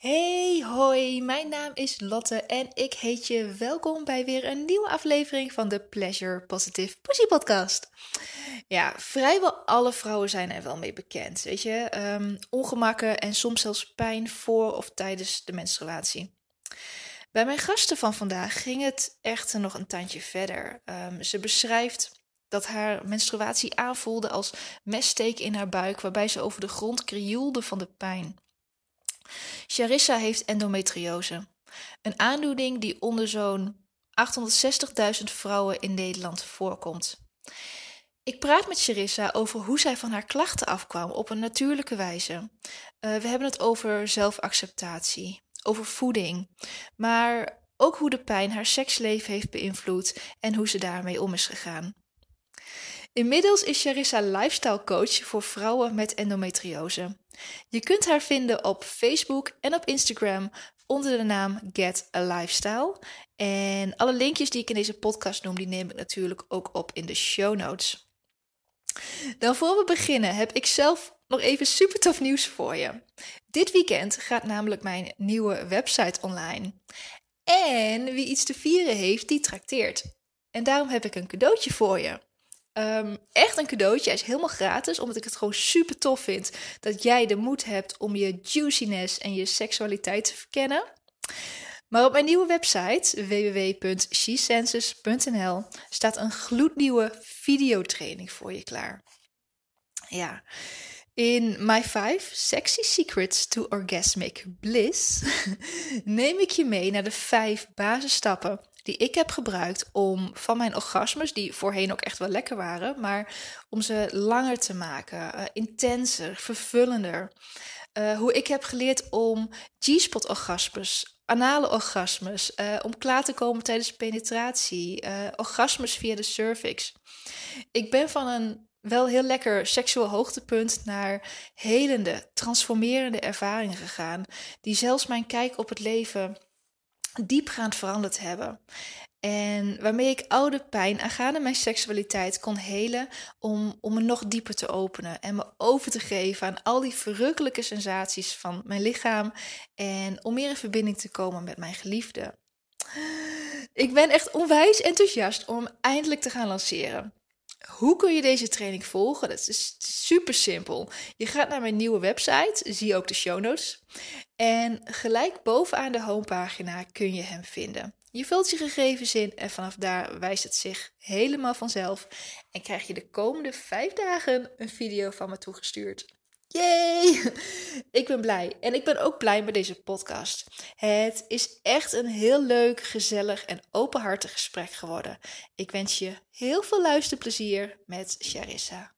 Hey, hoi, mijn naam is Lotte en ik heet je welkom bij weer een nieuwe aflevering van de Pleasure Positive Pussy Podcast. Ja, vrijwel alle vrouwen zijn er wel mee bekend, weet je. Um, ongemakken en soms zelfs pijn voor of tijdens de menstruatie. Bij mijn gasten van vandaag ging het echter nog een tandje verder. Um, ze beschrijft dat haar menstruatie aanvoelde als messteken in haar buik, waarbij ze over de grond krioelde van de pijn. Charissa heeft endometriose, een aandoening die onder zo'n 860.000 vrouwen in Nederland voorkomt. Ik praat met Charissa over hoe zij van haar klachten afkwam op een natuurlijke wijze. Uh, we hebben het over zelfacceptatie, over voeding, maar ook hoe de pijn haar seksleven heeft beïnvloed en hoe ze daarmee om is gegaan. Inmiddels is Charissa lifestyle coach voor vrouwen met endometriose. Je kunt haar vinden op Facebook en op Instagram onder de naam Get a Lifestyle. En alle linkjes die ik in deze podcast noem, die neem ik natuurlijk ook op in de show notes. Dan voor we beginnen heb ik zelf nog even super tof nieuws voor je. Dit weekend gaat namelijk mijn nieuwe website online. En wie iets te vieren heeft, die trakteert. En daarom heb ik een cadeautje voor je. Um, echt een cadeautje. Hij is helemaal gratis, omdat ik het gewoon super tof vind dat jij de moed hebt om je juiciness en je seksualiteit te verkennen. Maar op mijn nieuwe website www.shesenses.nl staat een gloednieuwe videotraining voor je klaar. Ja, in My 5 Sexy Secrets to Orgasmic Bliss neem ik je mee naar de vijf basisstappen die ik heb gebruikt om van mijn orgasmes, die voorheen ook echt wel lekker waren, maar om ze langer te maken, uh, intenser, vervullender. Uh, hoe ik heb geleerd om G-spot orgasmes, anale orgasmes, uh, om klaar te komen tijdens penetratie, orgasmes via de cervix. Ik ben van een wel heel lekker seksueel hoogtepunt naar helende, transformerende ervaringen gegaan, die zelfs mijn kijk op het leven diepgaand veranderd hebben. En waarmee ik oude pijn aangaande mijn seksualiteit kon helen om, om me nog dieper te openen en me over te geven aan al die verrukkelijke sensaties van mijn lichaam en om meer in verbinding te komen met mijn geliefde. Ik ben echt onwijs enthousiast om eindelijk te gaan lanceren. Hoe kun je deze training volgen? Dat is super simpel. Je gaat naar mijn nieuwe website, zie ook de show notes. En gelijk bovenaan de homepagina kun je hem vinden. Je vult je gegevens in en vanaf daar wijst het zich helemaal vanzelf. En krijg je de komende vijf dagen een video van me toegestuurd. Yay! Ik ben blij. En ik ben ook blij met deze podcast. Het is echt een heel leuk, gezellig en openhartig gesprek geworden. Ik wens je heel veel luisterplezier met Charissa.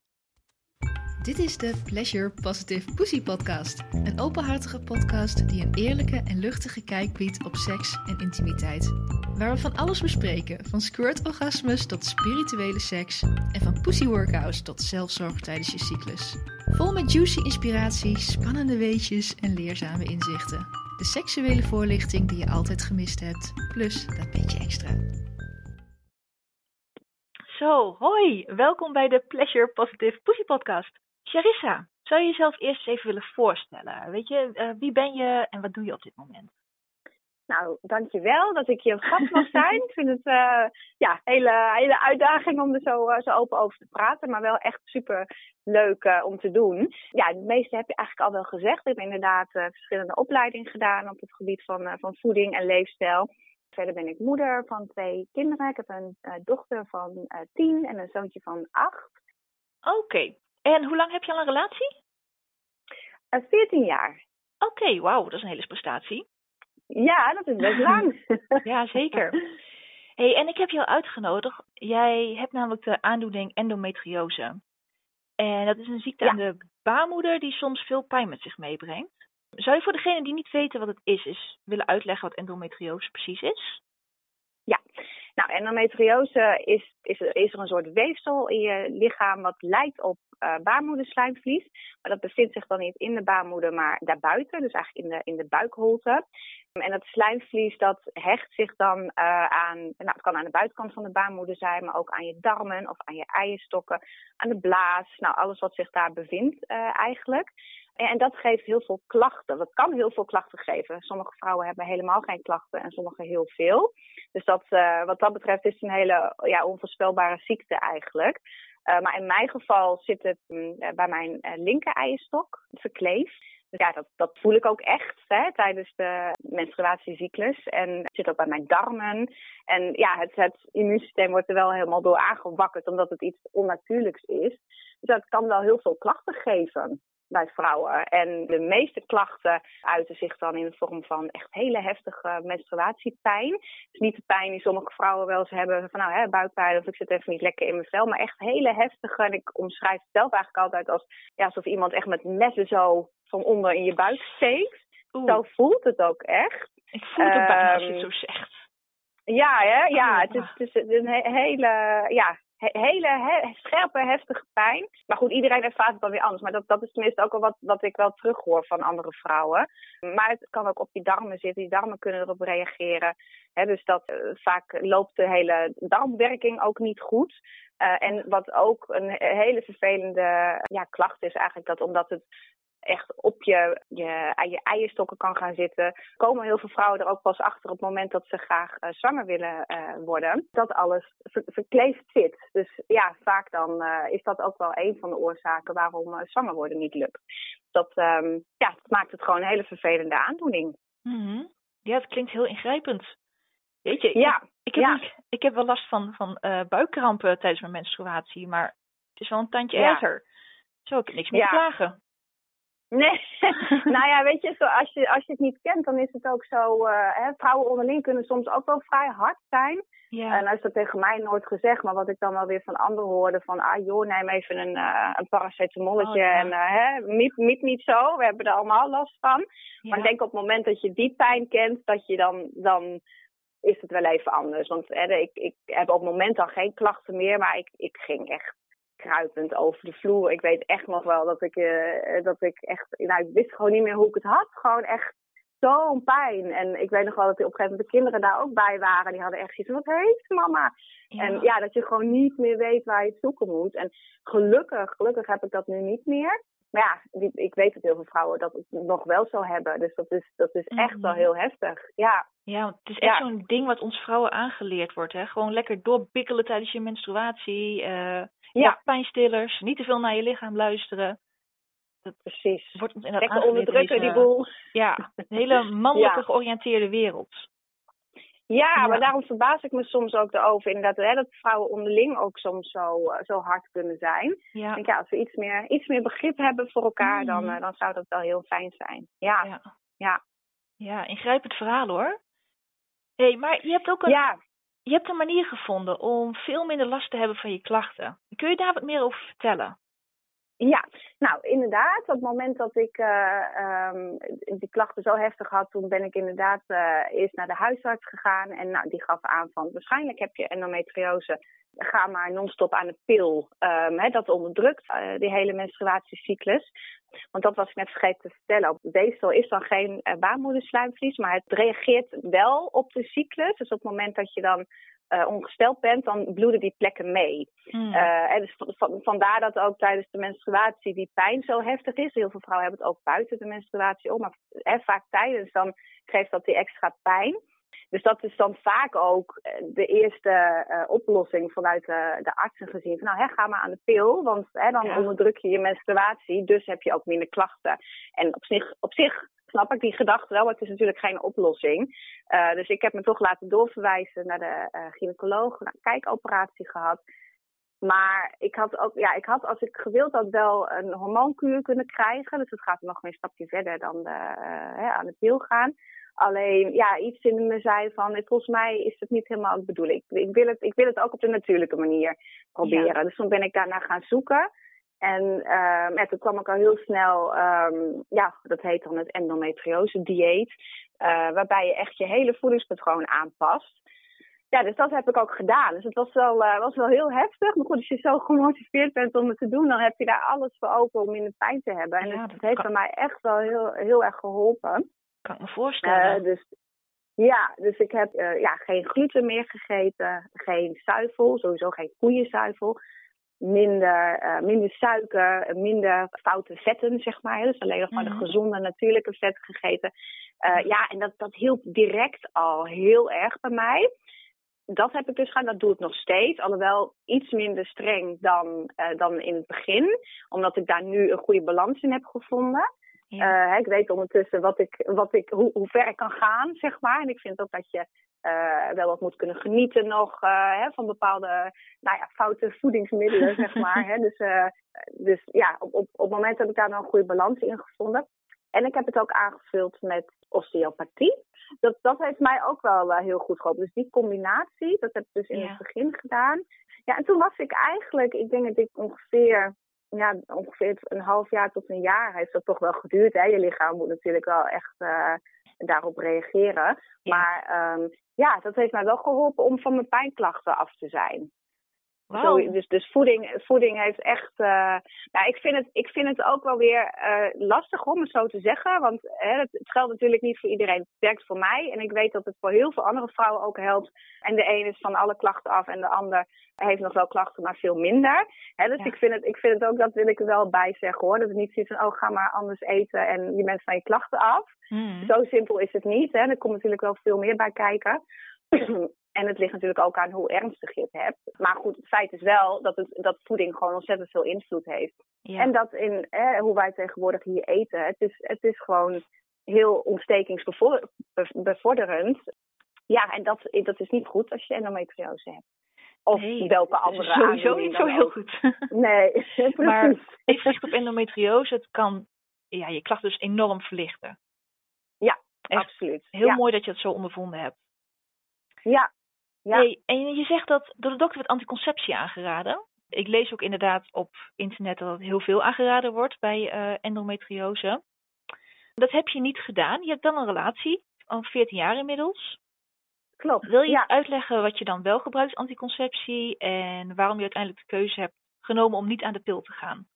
Dit is de Pleasure Positive Pussy Podcast. Een openhartige podcast die een eerlijke en luchtige kijk biedt op seks en intimiteit. Waar we van alles bespreken, van squirt-orgasmes tot spirituele seks en van pussy workouts tot zelfzorg tijdens je cyclus. Vol met juicy inspiratie, spannende weetjes en leerzame inzichten. De seksuele voorlichting die je altijd gemist hebt, plus dat beetje extra. Zo, hoi! Welkom bij de Pleasure Positive Pussy Podcast. Charissa, zou je jezelf eerst even willen voorstellen? Weet je, uh, wie ben je en wat doe je op dit moment? Nou, dankjewel dat ik hier gast mag zijn. ik vind het uh, ja, hele, hele uitdaging om er zo, uh, zo open over te praten, maar wel echt super leuk om te doen. Ja, het meeste heb je eigenlijk al wel gezegd. Ik heb inderdaad verschillende opleidingen gedaan op het gebied van, van voeding en leefstijl. Verder ben ik moeder van twee kinderen. Ik heb een dochter van tien en een zoontje van acht. Oké, en hoe lang heb je al een relatie? Uh, eh, 14 jaar. Oké, wauw, dat is een hele prestatie. Ja, dat is best lang. ja, zeker. hey, en ik heb je al uitgenodigd. Jij hebt namelijk de aandoening endometriose. En dat is een ziekte aan de baarmoeder die soms veel pijn met zich meebrengt. Zou je voor degenen die niet weten wat het is, is willen uitleggen wat endometriose precies is? Ja, nou endometriose is, is, is er een soort weefsel in je lichaam wat lijkt op uh, baarmoederslijmvlies. Maar dat bevindt zich dan niet in de baarmoeder, maar daarbuiten. Dus eigenlijk in de, in de buikholte. En dat slijmvlies dat hecht zich dan uh, aan, nou het kan aan de buitenkant van de baarmoeder zijn, maar ook aan je darmen of aan je eierstokken, aan de blaas, nou alles wat zich daar bevindt uh, eigenlijk. En, dat geeft heel veel klachten. Dat kan heel veel klachten geven. Sommige vrouwen hebben helemaal geen klachten en sommige heel veel. Dus dat, wat dat betreft is het een hele ja, onvoorspelbare ziekte eigenlijk. Uh, maar in mijn geval zit het um, bij mijn uh, linker eierstok, verkleefd. Dus ja, dat, dat voel ik ook echt hè, tijdens de menstruatiecyclus. En zit ook bij mijn darmen. En ja, het, het immuunsysteem wordt er wel helemaal door aangewakkerd, omdat het iets onnatuurlijks is. Dus dat kan wel heel veel klachten geven bij vrouwen. En de meeste klachten uiten zich dan in de vorm van echt hele heftige menstruatiepijn. Dus niet de pijn die sommige vrouwen wel eens hebben van nou hè, buikpijn of ik zit even niet lekker in mijn vel. Maar echt hele heftige. En ik omschrijf het zelf eigenlijk altijd als ja, alsof iemand echt met messen zo van onder in je buik steekt. Oeh. Zo voelt het ook echt. Ik voel het ook bijna als je het zo zegt. Ja, hè? ja, het is, het is een hele, ja, hele he scherpe, heftige pijn. Maar goed, iedereen ervaart het dan weer anders. Maar dat, dat is tenminste ook al wat, wat ik wel terughoor van andere vrouwen. Maar het kan ook op die darmen zitten. Die darmen kunnen erop reageren. Dus dat uh, vaak loopt de hele darmwerking ook niet goed. Uh, en wat ook een hele vervelende ja, klacht is eigenlijk dat omdat het echt op je, je, je eierstokken kan gaan zitten. Komen heel veel vrouwen er ook pas achter op het moment dat ze graag uh, zwanger willen uh, worden. Dat alles ver, verkleefd zit. Dus ja, vaak dan uh, is dat ook wel een van de oorzaken waarom zwanger worden niet lukt. Dat, um, ja, dat maakt het gewoon een hele vervelende aandoening. Mm -hmm. Ja, het klinkt heel ingrijpend. Weet je, ik, ja, ik, heb, ja. Ik heb wel last van, van buikkrampen tijdens mijn menstruatie, maar het is wel een tandje ja. erger. Zo, ik niks meer ja. klagen. Nee, nou ja, weet je, zo, als, je, als je het niet kent, dan is het ook zo. Uh, hè, vrouwen onderling kunnen soms ook wel vrij hard zijn. Ja. En nou is dat tegen mij nooit gezegd, maar wat ik dan wel weer van anderen hoorde: van ah joh, neem even een, uh, een paracetamolletje Oh, ja. en uh, hè, miep, miep niet zo, we hebben er allemaal last van. Ja. Maar ik denk op het moment dat je die pijn kent, dat je dan, dan is het wel even anders. Want hè, ik, ik heb op het moment dan geen klachten meer, maar ik, ik ging echt kruipend over de vloer. Ik weet echt nog wel dat ik, uh, dat ik echt, nou, ik wist gewoon niet meer hoe ik het had. Gewoon echt zo'n pijn. En ik weet nog wel dat op een gegeven moment de kinderen daar ook bij waren. Die hadden echt zoiets wat heeft mama? Ja. En ja, dat je gewoon niet meer weet waar je het zoeken moet. En gelukkig, gelukkig heb ik dat nu niet meer. Maar ja, ik weet dat heel veel vrouwen dat nog wel zo hebben. Dus dat is, dat is echt wel heel heftig. Ja. Ja, want het is echt Ja. zo'n ding wat ons vrouwen aangeleerd wordt. Hè? Gewoon lekker doorbikkelen tijdens je menstruatie. eh Ja, pijnstillers, niet te veel naar je lichaam luisteren. precies. Wordt ons Lekker onderdrukken die boel. Ja, een hele mannelijke Ja. georiënteerde wereld. Ja, Ja. maar daarom verbaas ik me soms ook erover inderdaad, hè, dat vrouwen onderling ook soms zo, eh, zo hard kunnen zijn. Ik denk, ja, als we iets meer, iets meer begrip hebben voor elkaar, dan, Mhm. eh, dan zou dat wel heel fijn zijn. Ja, ja. ja. ja ingrijpend verhaal hoor. Hé, hey, maar je hebt ook een, ja. je hebt een manier gevonden om veel minder last te hebben van je klachten. Kun je daar wat meer over vertellen? Ja, nou inderdaad. Op het moment dat ik uh, um, die klachten zo heftig had, toen ben ik inderdaad uh, eerst naar de huisarts gegaan. En nou, die gaf aan van waarschijnlijk heb je endometriose. Ga maar non-stop aan de pil. Hè, dat onderdrukt uh, die hele menstruatiecyclus. Want dat was ik net vergeten te vertellen. Op Weefsel is dan geen baarmoederslijmvlies, maar het reageert wel op de cyclus. Dus op het moment dat je dan uh, ongesteld bent, dan bloeden die plekken mee. Hmm. Uh, en dus van, vandaar dat ook tijdens de menstruatie die pijn zo heftig is. Heel veel vrouwen hebben het ook buiten de menstruatie op, maar hè, vaak tijdens dan geeft dat die extra pijn. Dus dat is dan vaak ook de eerste uh, oplossing vanuit de, de artsen gezien. Van, nou, hè, ga maar aan de pil, want hè, dan Ja. onderdruk je je menstruatie, dus heb je ook minder klachten. En op zich, op zich snap ik die gedachte wel, maar het is natuurlijk geen oplossing. Uh, dus ik heb me toch laten doorverwijzen naar de uh, gynaecoloog, naar een kijkoperatie gehad. Maar ik had ook, ja, ik had als ik gewild had wel een hormoonkuur kunnen krijgen. Dus het gaat nog een stapje verder dan de, uh, hè, aan de pil gaan. Alleen, ja, iets in me zei van, volgens mij is het niet helemaal de bedoeling. Ik, ik, wil, het, ik wil het ook op de natuurlijke manier proberen. Ja. Dus toen ben ik daarna gaan zoeken. En uh, ja, toen kwam ik al heel snel, um, ja, dat heet dan het endometriose dieet. Uh, waarbij je echt je hele voedingspatroon aanpast. ja, dus dat heb ik ook gedaan. Dus het was wel, uh, was wel heel heftig. Maar goed, als je zo gemotiveerd bent om het te doen, dan heb je daar alles voor open om minder pijn te hebben. En het, heeft bij mij echt wel heel, heel erg geholpen. Kan ik me voorstellen. Uh, dus, ja, dus ik heb ja, geen gluten meer gegeten, geen zuivel, sowieso geen koeienzuivel. Minder, minder suiker, minder foute vetten, zeg maar. Dus alleen nog maar de gezonde, natuurlijke vet gegeten. ja, en dat, dat hielp direct al heel erg bij mij dat heb ik dus gedaan, dat doe ik nog steeds. Alhoewel iets minder streng dan, uh, dan in het begin. Omdat ik daar nu een goede balans in heb gevonden. Ja. Uh, ik weet ondertussen wat ik, wat ik, hoe, hoe ver ik kan gaan, zeg maar. En ik vind ook dat je uh, wel wat moet kunnen genieten nog hè, van bepaalde nou ja, foute voedingsmiddelen, zeg maar. Hè. Dus, dus ja, op, op, op het moment heb ik daar nog een goede balans in gevonden. En ik heb het ook aangevuld met osteopathie. Dat, dat heeft mij ook wel heel goed geholpen. Dus die combinatie, dat heb ik dus in het begin gedaan. Ja, en toen was ik eigenlijk, ik denk dat ik ongeveer, ja, ongeveer een half jaar tot een jaar heeft dat toch wel geduurd. Hè? Je lichaam moet natuurlijk wel echt uh, daarop reageren. Ja. Maar um, ja, dat heeft mij wel geholpen om van mijn pijnklachten af te zijn. Zo, dus dus voeding, voeding heeft echt. Uh, nou, ik, vind het, ik vind het ook wel weer uh, lastig om het zo te zeggen. Want hè, het, het, geldt natuurlijk niet voor iedereen. Het werkt voor mij. En ik weet dat het voor heel veel andere vrouwen ook helpt. En de een is van alle klachten af en de ander heeft nog wel klachten, maar veel minder. Hè, dus ik, vind het, ik vind het ook, dat wil ik er wel bij zeggen hoor. Dat het niet zoiets van, oh ga maar anders eten en je bent van je klachten af. Mm. Zo simpel is het niet. Hè. Er komt natuurlijk wel veel meer bij kijken. En het ligt natuurlijk ook aan hoe ernstig je het hebt. Maar goed, het feit is wel dat, het, dat voeding gewoon ontzettend veel invloed heeft. En dat in hoe wij tegenwoordig hier eten, het is, het is gewoon heel ontstekingsbevorderend. Ja, en dat, dat is niet goed als je endometriose hebt. Of nee, welke andere Sowieso niet zo heel goed. Nee, Maar even op endometriose, het kan ja, je klachten dus enorm verlichten. Ja, absoluut. Heel mooi dat je het zo ondervonden hebt. Ja, ja. En je zegt dat door de dokter werd anticonceptie aangeraden. Ik lees ook inderdaad op internet dat het heel veel aangeraden wordt bij uh, endometriose. Dat heb je niet gedaan. Je hebt dan een relatie, al 14 jaar inmiddels. Klopt. Wil je ja. uitleggen wat je dan wel gebruikt, anticonceptie, en waarom je uiteindelijk de keuze hebt genomen om niet aan de pil te gaan?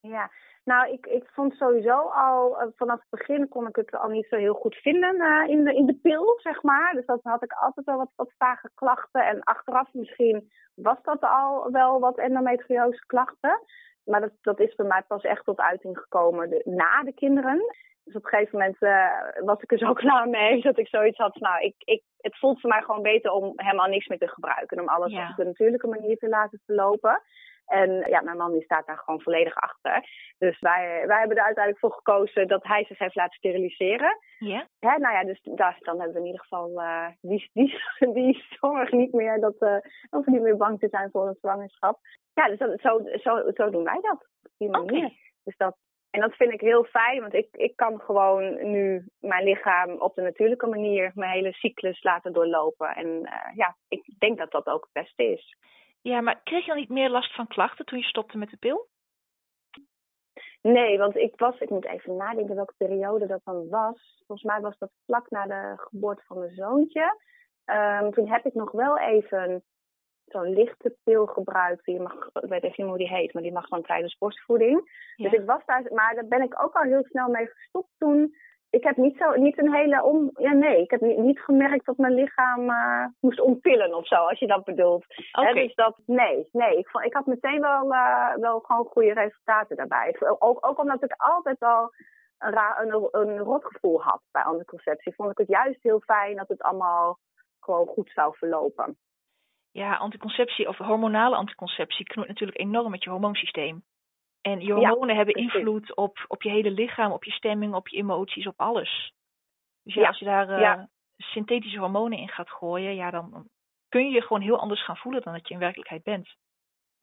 Ja, nou, ik, ik vond sowieso al, uh, vanaf het begin kon ik het al niet zo heel goed vinden uh, in, de, in de pil, zeg maar. Dus dat had ik altijd wel wat, wat vage klachten. En achteraf misschien was dat al wel wat endometriose klachten. Maar dat, dat is bij mij pas echt tot uiting gekomen de, na de kinderen. Dus op een gegeven moment uh, was ik er zo klaar mee dat ik zoiets had. Nou, ik, ik, het voelt voor mij gewoon beter om helemaal niks meer te gebruiken. Om alles ja. op de natuurlijke manier te laten verlopen. En ja, mijn man die staat daar gewoon volledig achter. Dus wij, wij hebben er uiteindelijk voor gekozen dat hij zich heeft laten steriliseren. Ja. Hè, nou ja, dus daar, dan hebben we in ieder geval uh, die, die, die zorg niet meer dat uh, we niet meer bang te zijn voor een zwangerschap. Ja, dus dat, zo, zo, zo doen wij dat. Op die manier. Okay. Dus dat, en dat vind ik heel fijn, want ik, ik kan gewoon nu mijn lichaam op de natuurlijke manier mijn hele cyclus laten doorlopen. En uh, ja, ik denk dat dat ook het beste is. Ja, maar kreeg je dan niet meer last van klachten toen je stopte met de pil? Nee, want ik was, ik moet even nadenken welke periode dat dan was. Volgens mij was dat vlak na de geboorte van mijn zoontje. Um, toen heb ik nog wel even zo'n lichte pil gebruikt. Die mag, ik weet even niet hoe die heet, maar die mag dan tijdens borstvoeding. Ja. Dus ik was daar, maar daar ben ik ook al heel snel mee gestopt toen ik heb niet, zo, niet een hele om. Ja, nee, ik heb niet, niet gemerkt dat mijn lichaam uh, moest ontpillen of zo, als je dat bedoelt. Okay. dus dat, nee, nee. Ik, vond, ik had meteen wel, uh, wel gewoon goede resultaten daarbij. Ook, ook omdat ik altijd al een, ra een, een rotgevoel had bij anticonceptie, vond ik het juist heel fijn dat het allemaal gewoon goed zou verlopen. Ja, anticonceptie of hormonale anticonceptie knoeit natuurlijk enorm met je hormoonsysteem. En je hormonen ja, hebben invloed op, op je hele lichaam, op je stemming, op je emoties, op alles. Dus ja, ja als je daar uh, ja. synthetische hormonen in gaat gooien, ja, dan kun je je gewoon heel anders gaan voelen dan dat je in werkelijkheid bent.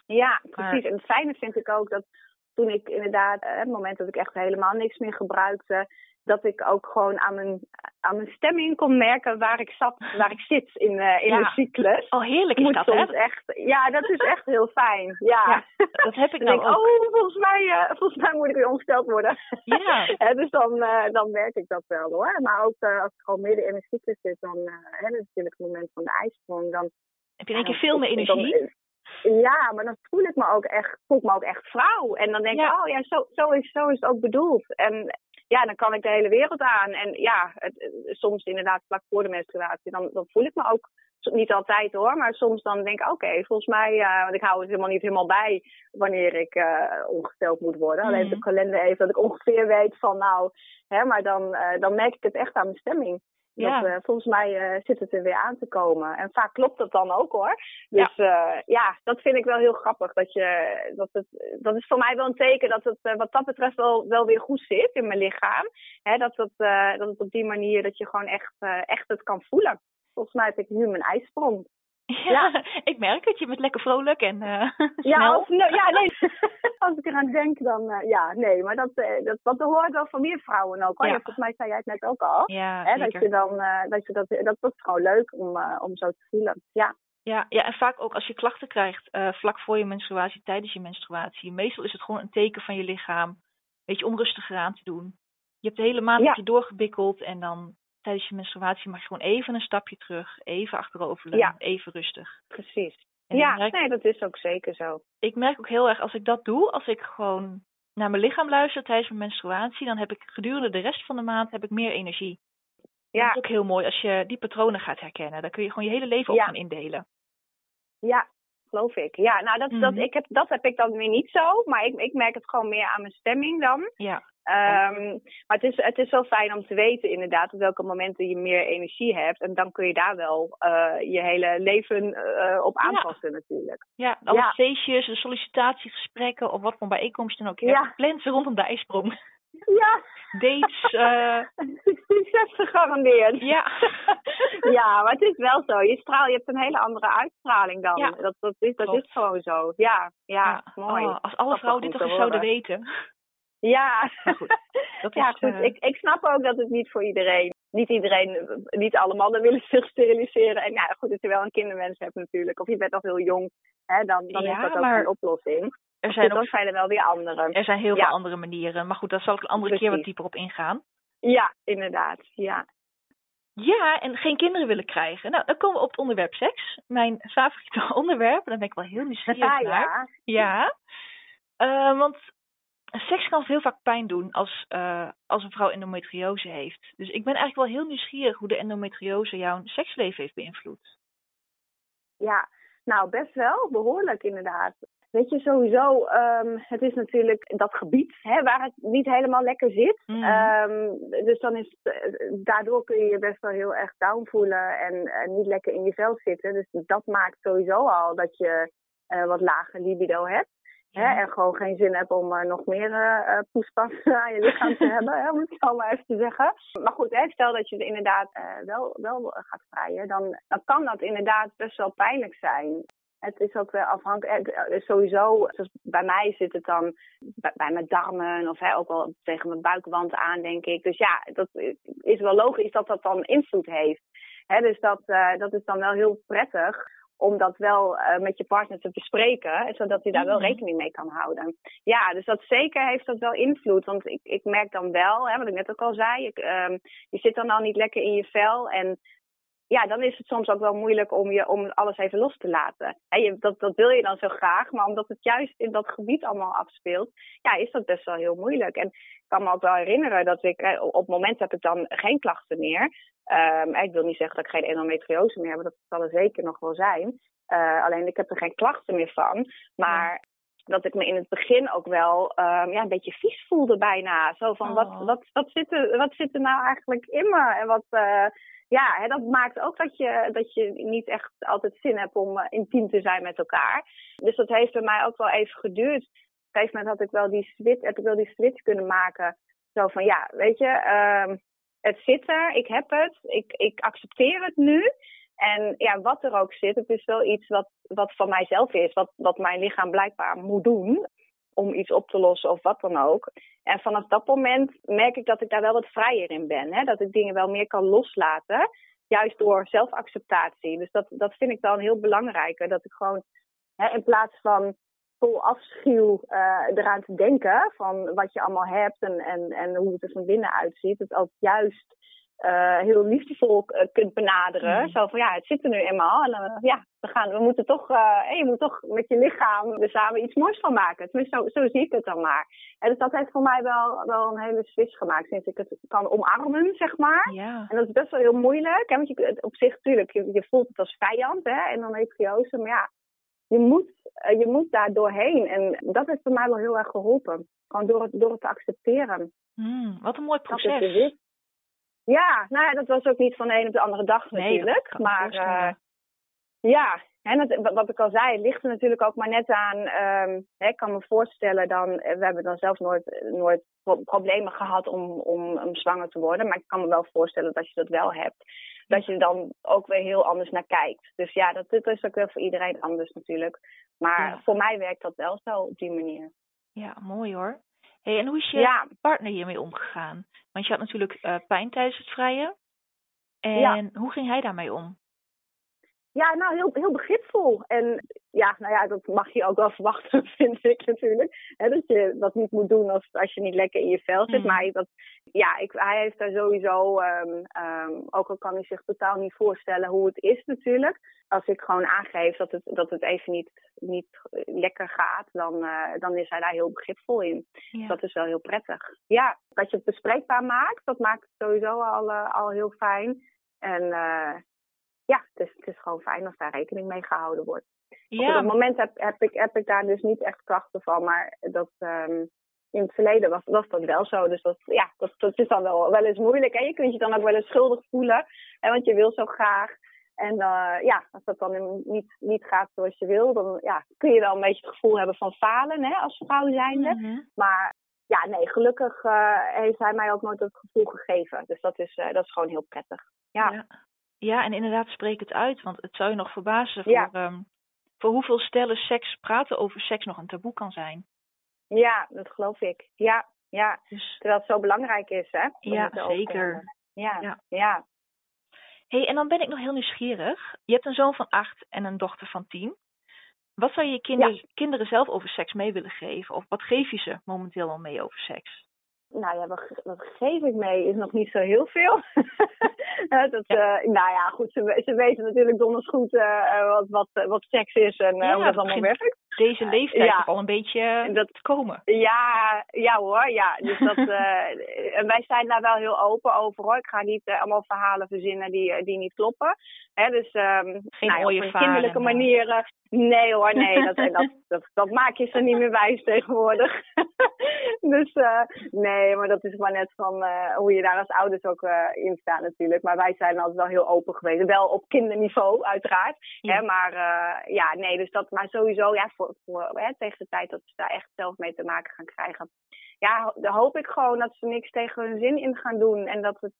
Ja, precies. Maar... En het fijne vind ik ook dat toen ik inderdaad, uh, het moment dat ik echt helemaal niks meer gebruikte, dat ik ook gewoon aan mijn, aan mijn stemming kon merken waar ik zat, waar ik zit in, uh, in Ja. de cyclus. Oh, heerlijk is Moet dat, hè? echt, ja, dat is echt heel fijn. Ja. Ja, dat heb ik Dan nou denk ik, ook. oh, volgens mij, eh, volgens mij moet ik weer ongesteld worden. Ja. Hè, dus dan, eh, dan merk ik dat wel hoor. Maar ook als ik gewoon midden in een cyclus zit, dan uh, hè, dat is natuurlijk het moment van de ijsprong. Dan, Heb je in één keer veel meer dan- energie? ja, maar dan voel ik me ook echt, voel ik me ook echt vrouw. En dan denk ik, Ja. oh ja, zo, zo, is, zo is het ook bedoeld. En ja, dan kan ik de hele wereld aan. En ja, het, soms inderdaad vlak voor de menstruatie, dan, dan voel ik me ook, niet altijd hoor, maar soms dan denk ik, oké, volgens mij, eh, want ik hou het helemaal niet helemaal bij wanneer ik eh, ongesteld moet worden. Alleen Mhm. de kalender even, dat ik ongeveer weet van nou, hè, maar dan, eh, dan merk ik het echt aan mijn stemming. Ja. Dat, eh, volgens mij eh, zit het er weer aan te komen. En vaak klopt dat dan ook hoor. Dus ja, ja dat vind ik wel heel grappig. Dat, je, dat, het, dat is voor mij wel een teken dat het eh, wat dat betreft wel, wel weer goed zit in mijn lichaam. Hè, dat, het, eh, dat het op die manier dat je gewoon echt, eh, echt het kan voelen. Volgens mij heb ik nu mijn ijsprong. Ja, ik merk het. Je bent lekker vrolijk en eh Ja, of, nou, ja, nee. Als ik eraan denk, dan eh, ja, nee. Maar dat, eh, dat, dat hoort wel van meer vrouwen ook. hoor. Ja. Ja, volgens mij zei jij het net ook al. Ja, Hè, dat zeker. je dan, dat je dat, dat, dat is gewoon leuk om, om zo te voelen. Ja. Ja, ja, en vaak ook als je klachten krijgt vlak voor je menstruatie, tijdens je menstruatie. Meestal is het gewoon een teken van je lichaam. Een beetje onrustiger aan te doen. Je hebt de hele maand Ja. je doorgebikkeld en dan tijdens je menstruatie mag je gewoon even een stapje terug. Even achteroverleunen, Ja. even rustig. Precies. En ja, merk, nee, dat is ook zeker zo. ik merk ook heel erg als ik dat doe, als ik gewoon naar mijn lichaam luister tijdens mijn menstruatie, dan heb ik gedurende de rest van de maand heb ik meer energie. Dat Ja, is ook heel mooi als je die patronen gaat herkennen. Dan kun je gewoon je hele leven op Ja. gaan indelen. ja, geloof ik. Ja, nou, dat, dat, Mhm. ik heb, dat heb ik dan weer niet zo. Maar ik, ik merk het gewoon meer aan mijn stemming dan. Ja, Ehm, maar het is, het is wel fijn om te weten inderdaad op welke momenten je meer energie hebt. En dan kun je daar wel eh, je hele leven eh, op aanpassen natuurlijk. Ja, alle Ja. feestjes, sollicitatiegesprekken of wat voor bijeenkomsten dan ook. Ja. hebt gepland rondom de ijsprong. Ja, Dates, eh, succes gegarandeerd. ja. ja, maar het is wel zo. Je, straal, je hebt een hele andere uitstraling dan. Ja, dat, dat, is, dat klopt. is gewoon zo. Ja, ja, Ja. mooi. Oh, als alle vrouwen dit toch eens zouden weten. Ja, Maar goed, dat ja, is, goed. eh, Ik, ik snap ook dat het niet voor iedereen, niet iedereen, niet alle mannen willen zich steriliseren. En ja, goed, als je wel een kinderwens hebt natuurlijk, of je bent nog heel jong, hè, dan, dan Ja, is dat ook maar een oplossing. er zijn dan ook zijn er wel weer andere. er zijn heel Ja. veel andere manieren. Maar goed, daar zal ik een andere keer wat dieper op ingaan. Ja, inderdaad. Ja. Ja, en geen kinderen willen krijgen. Nou, dan komen we op het onderwerp seks. Mijn favoriete onderwerp. Daar ben ik wel heel nieuwsgierig Ja, naar. ja. Ja, Eh, want seks kan heel vaak pijn doen als, eh, als een vrouw endometriose heeft. Dus ik ben eigenlijk wel heel nieuwsgierig hoe de endometriose jouw seksleven heeft beïnvloed. Ja, nou best wel, behoorlijk inderdaad. Weet je, sowieso, ehm, het is natuurlijk dat gebied hè, waar het niet helemaal lekker zit. Mhm. Ehm, dus dan is eh, daardoor kun je je best wel heel erg down voelen en niet lekker in je vel zitten. Dus dat maakt sowieso al dat je eh, wat lager libido hebt. Hè, en gewoon geen zin hebt om eh, nog meer eh, poespas aan je lichaam te hebben, hè, om het zo maar even te zeggen. Maar goed, hè, stel dat je het inderdaad wel, wel gaat vrijen, dan, dan kan dat inderdaad best wel pijnlijk zijn. Het is ook wel afhankelijk. Sowieso, zoals bij mij zit het dan bij, bij mijn darmen of hè, ook wel tegen mijn buikwand aan, denk ik. Dus ja, dat is wel logisch dat dat dan invloed heeft. Hè, dus dat, dat is dan wel heel prettig om dat wel eh, met je partner te bespreken, zodat hij daar wel Mhm. rekening mee kan houden. Ja, dus dat zeker heeft dat wel invloed. Want ik, ik merk dan wel, hè, wat ik net ook al zei, ik, ehm, je zit dan al niet lekker in je vel. En ja, dan is het soms ook wel moeilijk om, je, om alles even los te laten. Hè, je, dat, dat wil je dan zo graag, maar omdat het juist in dat gebied allemaal afspeelt, ja, is dat best wel heel moeilijk. En ik kan me ook wel herinneren dat ik, eh, op het moment heb ik dan geen klachten meer. Ehm, ik wil niet zeggen dat ik geen endometriose meer heb, dat zal er zeker nog wel zijn. Eh, alleen ik heb er geen klachten meer van. Maar dat ik me in het begin ook wel ehm, ja, een beetje vies voelde bijna. Zo van, Oh. wat, wat, wat, zit er, wat zit er nou eigenlijk in me? En wat, eh, ja, hè, dat maakt ook dat je, dat je niet echt altijd zin hebt om eh, intiem te zijn met elkaar. Dus dat heeft bij mij ook wel even geduurd. Op een gegeven moment had ik wel die switch, heb ik wel die switch kunnen maken. Zo van, ja, weet je, ehm, het zit er, ik heb het, ik, ik accepteer het nu. En ja, wat er ook zit, het is wel iets wat, wat van mijzelf is, wat, wat mijn lichaam blijkbaar moet doen. Om iets op te lossen of wat dan ook. En vanaf dat moment merk ik dat ik daar wel wat vrijer in ben. Hè? Dat ik dingen wel meer kan loslaten. Juist door zelfacceptatie. Dus dat, dat vind ik dan heel belangrijk. Dat ik gewoon hè, in plaats van vol afschuw uh, eraan te denken van wat je allemaal hebt en, en, en hoe het er van binnen uitziet. Het ook juist uh, heel liefdevol uh, kunt benaderen. Mm. Zo van ja, het zit er nu eenmaal. En uh, ja, we, gaan, we moeten toch, je moet toch met je lichaam er samen iets moois van maken. Tenminste, zo, zo zie ik het dan maar. En dus dat heeft voor mij wel, wel een hele switch gemaakt. Sinds ik het kan omarmen, zeg maar. Ja. En dat is best wel heel moeilijk. Hè? Want je, op zich, natuurlijk, je, je voelt het als vijand hè? en dan endometriose. Maar ja, je moet, je moet daar doorheen. En dat heeft voor mij wel heel erg geholpen. Gewoon door het, door het te accepteren. Mm, wat een mooi proces. Ja, nou ja, dat was ook niet van de een op de andere dag natuurlijk. Nee, maar uh, ja, wat ik al zei, ligt er natuurlijk ook maar net aan. Um, hè, ik kan me voorstellen dan, eh, we hebben dan zelf nooit, nooit problemen gehad om, om, om zwanger te worden. Maar ik kan me wel voorstellen dat je dat wel hebt, dat je er dan ook weer heel anders naar kijkt. Dus ja, dat, dat is ook wel voor iedereen anders natuurlijk. Maar Ja. voor mij werkt dat wel zo op die manier. Ja, mooi hoor. Hey, en hoe is je Ja. partner hiermee omgegaan? Want je had natuurlijk eh, pijn tijdens het vrije. En Ja. hoe ging hij daarmee om? Ja, nou, heel, heel begripvol. En ja, nou ja, dat mag je ook wel verwachten, vind ik natuurlijk. Dat je dat niet moet doen als, als je niet lekker in je vel zit. Mhm. Maar dat, ja, ik, hij heeft daar sowieso, ehm, ehm, ook al kan hij zich totaal niet voorstellen hoe het is natuurlijk. Als ik gewoon aangeef dat het, dat het even niet, niet lekker gaat, dan, eh, dan is hij daar heel begripvol in. Ja. Dat is wel heel prettig. Ja, dat je het bespreekbaar maakt, dat maakt het sowieso al, eh, al heel fijn. En eh, ja, het is, het is gewoon fijn als daar rekening mee gehouden wordt. Op ja, het moment heb, heb, ik, heb ik daar dus niet echt krachten van, maar dat, ehm, in het verleden was, was dat wel zo. Dus dat, ja, dat, dat is dan wel, wel eens moeilijk. En je kunt je dan ook wel eens schuldig voelen, hè, want je wil zo graag. En eh, ja, als dat dan niet, niet gaat zoals je wil, dan ja, kun je wel een beetje het gevoel hebben van falen hè, als vrouw zijnde. Mhm. Maar ja, nee, gelukkig eh, heeft hij mij ook nooit dat gevoel gegeven. Dus dat is, eh, dat is gewoon heel prettig. Ja. ja. Ja, en inderdaad, spreek het uit. Want het zou je nog verbazen voor, Ja. ehm, voor hoeveel stellen seks, praten over seks nog een taboe kan zijn. Ja, dat geloof ik. Ja, ja. Dus Terwijl het zo belangrijk is, hè? Ja, zeker. Ja, Ja. hey, en dan ben ik nog heel nieuwsgierig. Je hebt een zoon van acht en een dochter van tien. Wat zou je je kinder, kinderen zelf over seks mee willen geven? Of wat geef je ze momenteel al mee over seks? Nou ja, wat, ge- wat geef ik mee is nog niet zo heel veel. Hè, dat, Ja. eh, nou ja, goed, ze, ze weten natuurlijk donders goed eh, eh, wat, wat, wat seks is en Ja, hoe dat allemaal werkt. Deze leeftijd Ja. al een beetje Dat- komen. Ja, ja hoor, ja. Dus dat, en wij zijn daar wel heel open over hoor. Ik ga niet allemaal verhalen verzinnen die, die niet kloppen. Hè, dus ehm Geen nou mooie op een kinderlijke manier. eh, nee hoor, nee. Dat, dat, dat, dat, dat maak je ze niet meer wijs tegenwoordig. dus eh, nee, maar dat is maar net van eh, hoe je daar als ouders ook eh, in staat natuurlijk. Maar wij zijn altijd wel heel open geweest. Wel op kinderniveau uiteraard. Ja. Hè, maar ja, nee, dus dat, maar sowieso, ja, voor, voor, hè, tegen de tijd dat ze daar echt zelf mee te maken gaan krijgen. Ja, dan hoop ik gewoon dat ze niks tegen hun zin in gaan doen. En dat, het,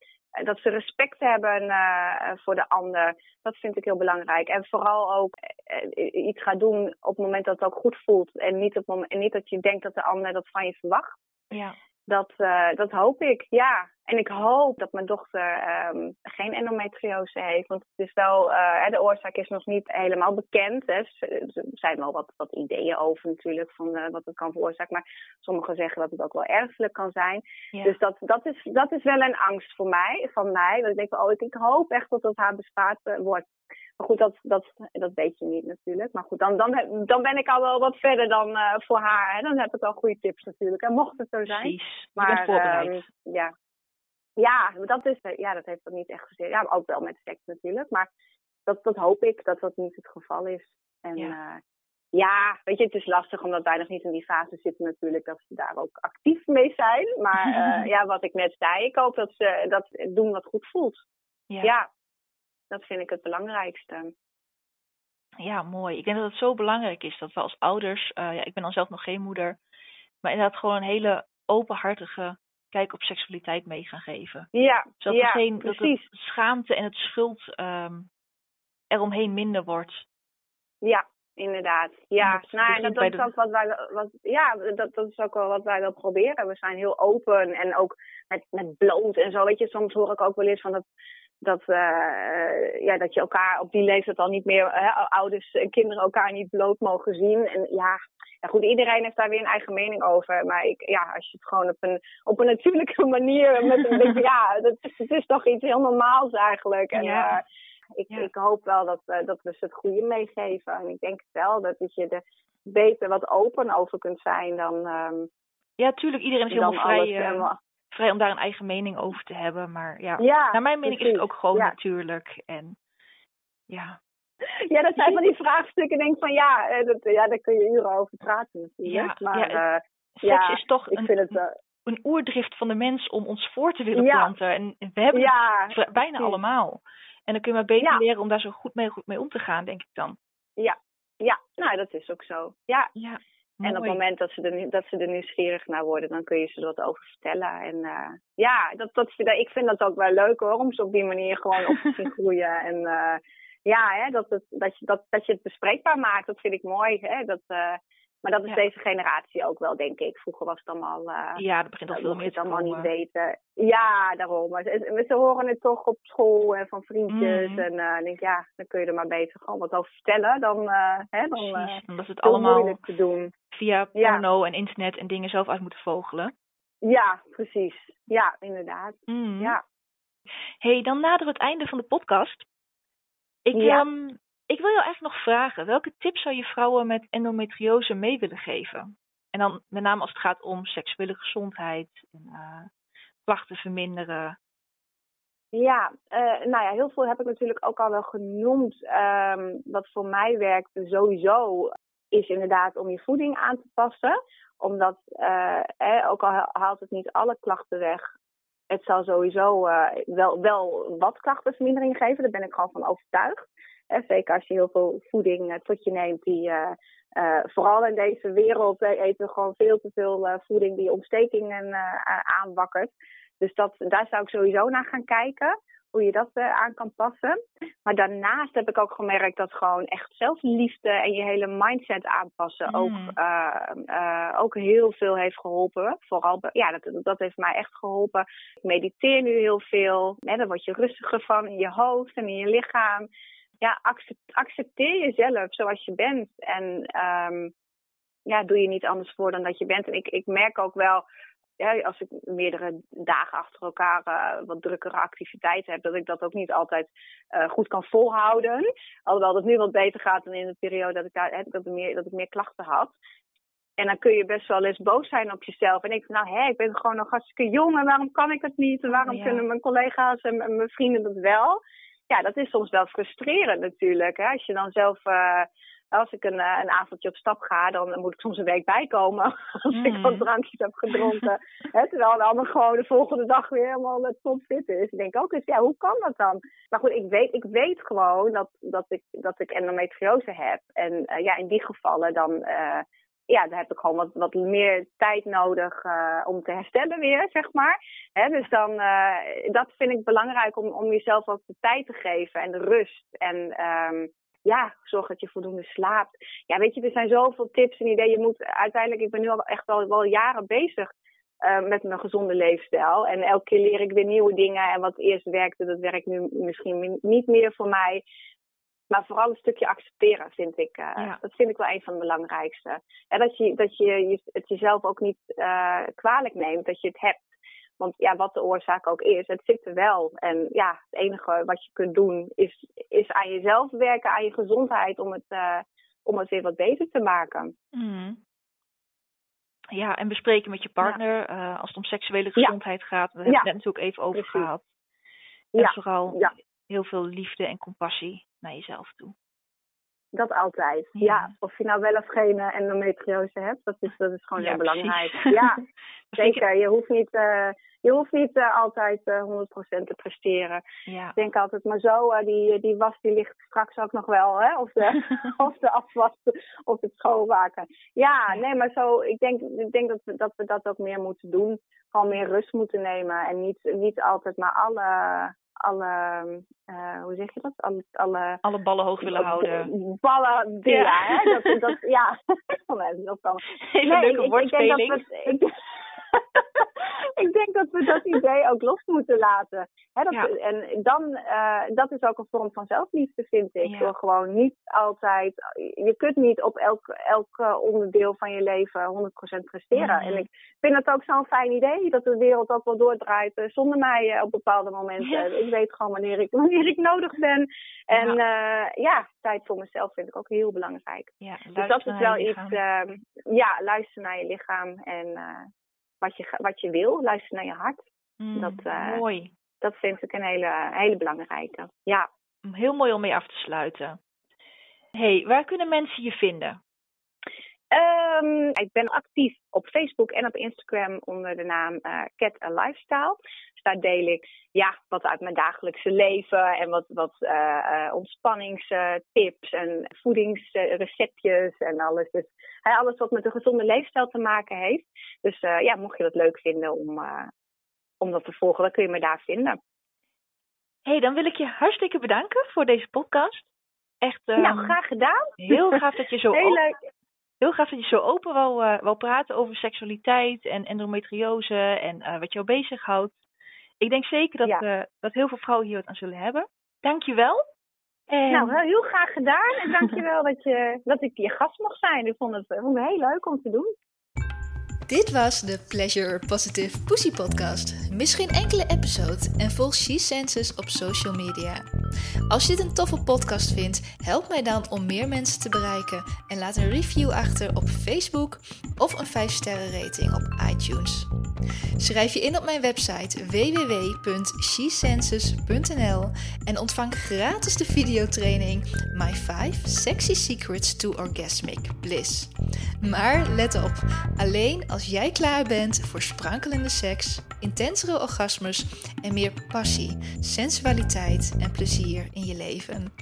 dat ze respect hebben eh, voor de ander. Dat vind ik heel belangrijk. En vooral ook eh, eh, iets gaan doen op het moment dat het ook goed voelt. En niet, op moment, en niet dat je denkt dat de ander dat van je verwacht. Ja. Dat, eh, dat hoop ik, ja. En ik hoop dat mijn dochter ehm, geen endometriose heeft. Want het is wel, eh, de oorzaak is nog niet helemaal bekend. Hè. Er zijn wel wat, wat ideeën over natuurlijk, van eh, wat het kan veroorzaken. Maar sommigen zeggen dat het ook wel erfelijk kan zijn. Ja. Dus dat, dat, is, dat is wel een angst voor mij, van mij. Dat ik denk, oh, ik, ik hoop echt dat het haar bespaard eh, wordt. Maar goed, dat, dat, dat weet je niet natuurlijk. Maar goed, dan, dan, dan ben ik al wel wat verder dan voor haar. Hè. Dan heb ik al goede tips natuurlijk. En mocht het zo zijn. Precies. Je Maar bent voorbereid. ehm, ja. Ja, dat, is, ja, dat heeft dat niet echt gezegd. Ja, ook wel met seks natuurlijk. Maar dat, dat hoop ik dat dat niet het geval is. En Ja. ja. ja, weet je, het is lastig omdat wij nog niet in die fase zitten natuurlijk. Dat ze daar ook actief mee zijn. Maar eh, ja, wat ik net zei, ik hoop dat ze dat doen wat goed voelt. ja. Ja, dat vind ik het belangrijkste. Ja, mooi. Ik denk dat het zo belangrijk is dat we als ouders, eh, ja, ik ben dan zelf nog geen moeder, maar inderdaad gewoon een hele openhartige kijk op seksualiteit mee gaan geven. Ja, Zodat, ja er geen, dat precies. het schaamte en het schuld ehm eromheen minder wordt. Ja, inderdaad. Ja, Dat nou, dat, is de- ook wat wij, wat, ja, dat, dat is ook wel wat wij wel proberen. We zijn heel open en ook met, met bloot en zo. Weet je, soms hoor ik ook wel eens van dat, dat, eh, ja, dat je elkaar op die leeftijd al niet meer, hè, ouders en kinderen elkaar niet bloot mogen zien. En ja, ja, goed, iedereen heeft daar weer een eigen mening over. Maar ik, ja, als je het gewoon op een, op een natuurlijke manier met een beetje, ja, dat, het is toch iets heel normaals eigenlijk. En, Ja. eh, ik, Ja. ik hoop wel dat, we dat we ze het goede meegeven. En ik denk wel dat, je er beter wat open over kunt zijn dan, ehm Ja, tuurlijk, iedereen is helemaal vrij, alles. eh, vrij om daar een eigen mening over te hebben. Maar ja, ja, naar mijn mening is het ook gewoon Ja. natuurlijk. En ja, Ja, dat zijn van die vraagstukken. Denk van ja, eh, dat, ja, daar kun je uren over praten natuurlijk. Ja, maar ja, eh, seks Ja, is toch ik een, vind het. eh, een oerdrift van de mens om ons voor te willen Ja. planten. En we hebben het bijna precies. allemaal. En dan kun je maar beter leren om daar zo goed mee, goed mee om te gaan, denk ik dan. ja, ja, nou dat is ook zo. Ja, Ja, En op het moment dat ze, er, dat ze er nieuwsgierig naar worden, dan kun je ze wat over vertellen. En eh, ja, dat, dat, ik vind dat ook wel leuk hoor, om ze op die manier gewoon op te zien groeien. En eh, ja, hè, dat, het, dat, je, dat, dat je het bespreekbaar maakt, dat vind ik mooi. Hè? Dat, eh, maar dat is Ja. deze generatie ook wel, denk ik. Vroeger was het allemaal... eh, Ja, dat begint al dat veel meer te allemaal komen. niet weten. Ja, daarom. Maar ze, ze horen het toch op school en van vriendjes. Mhm. En eh, ik denk, ja, dan kun je er maar beter gewoon wat over vertellen dan, eh hè, dan eh, Precies, omdat ze het allemaal moeilijk te doen. via Ja. porno en internet en dingen zelf uit moeten vogelen. Ja, precies. Ja, inderdaad. Mm. Ja. hey, dan naderen we het einde van de podcast. Ik, Ja. ehm, ik wil jou eigenlijk nog vragen, welke tips zou je vrouwen met endometriose mee willen geven? En dan met name als het gaat om seksuele gezondheid en eh, klachten verminderen. Ja, eh, nou ja, heel veel heb ik natuurlijk ook al wel genoemd. Ehm, wat voor mij werkt sowieso is inderdaad om je voeding aan te passen. Omdat, eh, ook al haalt het niet alle klachten weg, het zal sowieso wel, wel wat klachtenvermindering geven. Daar ben ik gewoon van overtuigd. Zeker als je heel veel voeding eh, tot je neemt die... eh, eh, vooral in deze wereld eten we gewoon veel te veel voeding die ontstekingen aanwakkert. Dus dat, daar zou ik sowieso naar gaan kijken. Hoe je dat aan kan passen. Maar daarnaast heb ik ook gemerkt dat gewoon echt zelfliefde en je hele mindset aanpassen Mm. ook, ook heel veel heeft geholpen. Vooral, ja, dat, dat heeft mij echt geholpen. Ik mediteer nu heel veel. Hè, daar word je rustiger van in je hoofd en in je lichaam. Ja, accept- accepteer jezelf zoals je bent. En ehm, ja, doe je niet anders voor dan dat je bent. En ik, ik merk ook wel ja, als ik meerdere dagen achter elkaar eh, wat drukkere activiteiten heb, dat ik dat ook niet altijd eh, goed kan volhouden. Alhoewel het nu wat beter gaat dan in de periode dat ik, daar, hè, dat, ik meer, dat ik meer klachten had. En dan kun je best wel eens boos zijn op jezelf. En ik denk, nou hè, ik ben gewoon nog hartstikke jong en waarom kan ik het niet? En waarom Ja. kunnen mijn collega's en mijn vrienden dat wel? Ja, dat is soms wel frustrerend natuurlijk. Hè? Als je dan zelf, eh, als ik een, eh, een avondje op stap ga, dan moet ik soms een week bijkomen. Als ik Mm. wat drankjes heb gedronken. Hè? Terwijl de ander gewoon de volgende dag weer helemaal met topfit is. Ik denk ook eens, ja, hoe kan dat dan? Maar goed, ik weet, ik weet gewoon dat, dat, ik, dat ik endometriose heb. En eh, ja, in die gevallen dan, eh, ja, dan heb ik gewoon wat, wat meer tijd nodig eh, om te herstellen weer, zeg maar. Hè, dus dan, eh, dat vind ik belangrijk om, om jezelf ook de tijd te geven en de rust. En ehm, ja, zorg dat je voldoende slaapt. Ja, weet je, er zijn zoveel tips en ideeën. Je moet uiteindelijk, ik ben nu al echt wel, wel jaren bezig eh, met mijn gezonde leefstijl. En elke keer leer ik weer nieuwe dingen. En wat eerst werkte, dat werkt nu misschien mi- niet meer voor mij. Maar vooral een stukje accepteren vind ik, eh, Ja. dat vind ik wel een van de belangrijkste. En dat je, dat je je- het jezelf ook niet eh, kwalijk neemt dat je het hebt. Want ja, wat de oorzaak ook is, het zit er wel. En ja, het enige wat je kunt doen is, is aan jezelf werken, aan je gezondheid, om het, eh, om het weer wat beter te maken. Mm. Ja, en bespreken met je partner als het om seksuele Ja. gezondheid gaat. We hebben het net natuurlijk even over Precies. gehad. En Ja, vooral ja. Heel veel liefde en compassie naar jezelf toe. Dat altijd. Ja. Ja. of je nou wel of geen eh, endometriose hebt, dat is, dat is gewoon Ja, heel belangrijk. precies. Ja, zeker. Je hoeft niet, eh, je hoeft niet eh, altijd eh 100% te presteren. Ja. Ik denk altijd, maar zo, die, die was die ligt straks ook nog wel, hè? Of de, of de afwas of het schoonmaken. Ja, Ja. nee, maar zo, ik denk, ik denk dat, we, dat we dat ook meer moeten doen. Gewoon meer rust moeten nemen en niet, niet altijd maar alle, alle uh, hoe zeg je dat? Alle, alle, alle ballen hoog willen houden. Ballen, ja. ja hè? Dat, dat, ja. dat kan. Even nee, leuke woordspeling. ik denk dat we dat idee ook los moeten laten. dat, En dan, uh, dat is ook een vorm van zelfliefde, vind ik. Door gewoon niet altijd. Je kunt niet op elk, elk onderdeel van je leven 100% presteren. En ik vind het ook zo'n fijn idee dat de wereld ook wel doordraait uh, zonder mij op bepaalde momenten. Ik weet gewoon wanneer ik, wanneer ik nodig ben. En ja. ja, tijd voor mezelf vind ik ook heel belangrijk. Ja, dus dat is wel iets. Ehm, ja, luister naar je lichaam en wat je, wat je wil. Luister naar je hart. Mm, dat, uh, mooi. Dat vind ik een hele, hele belangrijke. Ja. Heel mooi om mee af te sluiten. hey, waar kunnen mensen je vinden? Um, ik ben actief op Facebook en op Instagram onder de naam uh, Cat a Lifestyle. Dus daar deel ik ja, wat uit mijn dagelijkse leven en wat, wat uh, ontspanningstips en voedingsreceptjes en alles. Dus alles wat met een gezonde leefstijl te maken heeft. Dus ja, mocht je dat leuk vinden om, om dat te volgen, dan kun je me daar vinden. hey, dan wil ik je hartstikke bedanken voor deze podcast. Echt. Nou, graag gedaan. Heel gaaf dat je zo. Heel leuk heel graag dat je zo open wou, uh, wou praten over seksualiteit en endometriose en uh, wat jou bezighoudt. Ik denk zeker dat, ja. uh, dat heel veel vrouwen hier wat aan zullen hebben. Dank je wel. En... Nou, heel graag gedaan. En dank je wel dat, je, dat ik je gast mocht zijn. Ik vond het, vond het heel leuk om te doen. Dit was de Pleasure Positive Pussy Podcast. Mis geen enkele episode en volg She Senses op social media. Als je dit een toffe podcast vindt, help mij dan om meer mensen te bereiken en laat een review achter op Facebook of een 5 sterren rating op iTunes. Schrijf je in op mijn website www.shesenses.nl en ontvang gratis de videotraining My 5 Sexy Secrets to Orgasmic Bliss. Maar let op, alleen als jij klaar bent voor sprankelende seks, intensere orgasmes en meer passie, sensualiteit en plezier in je leven.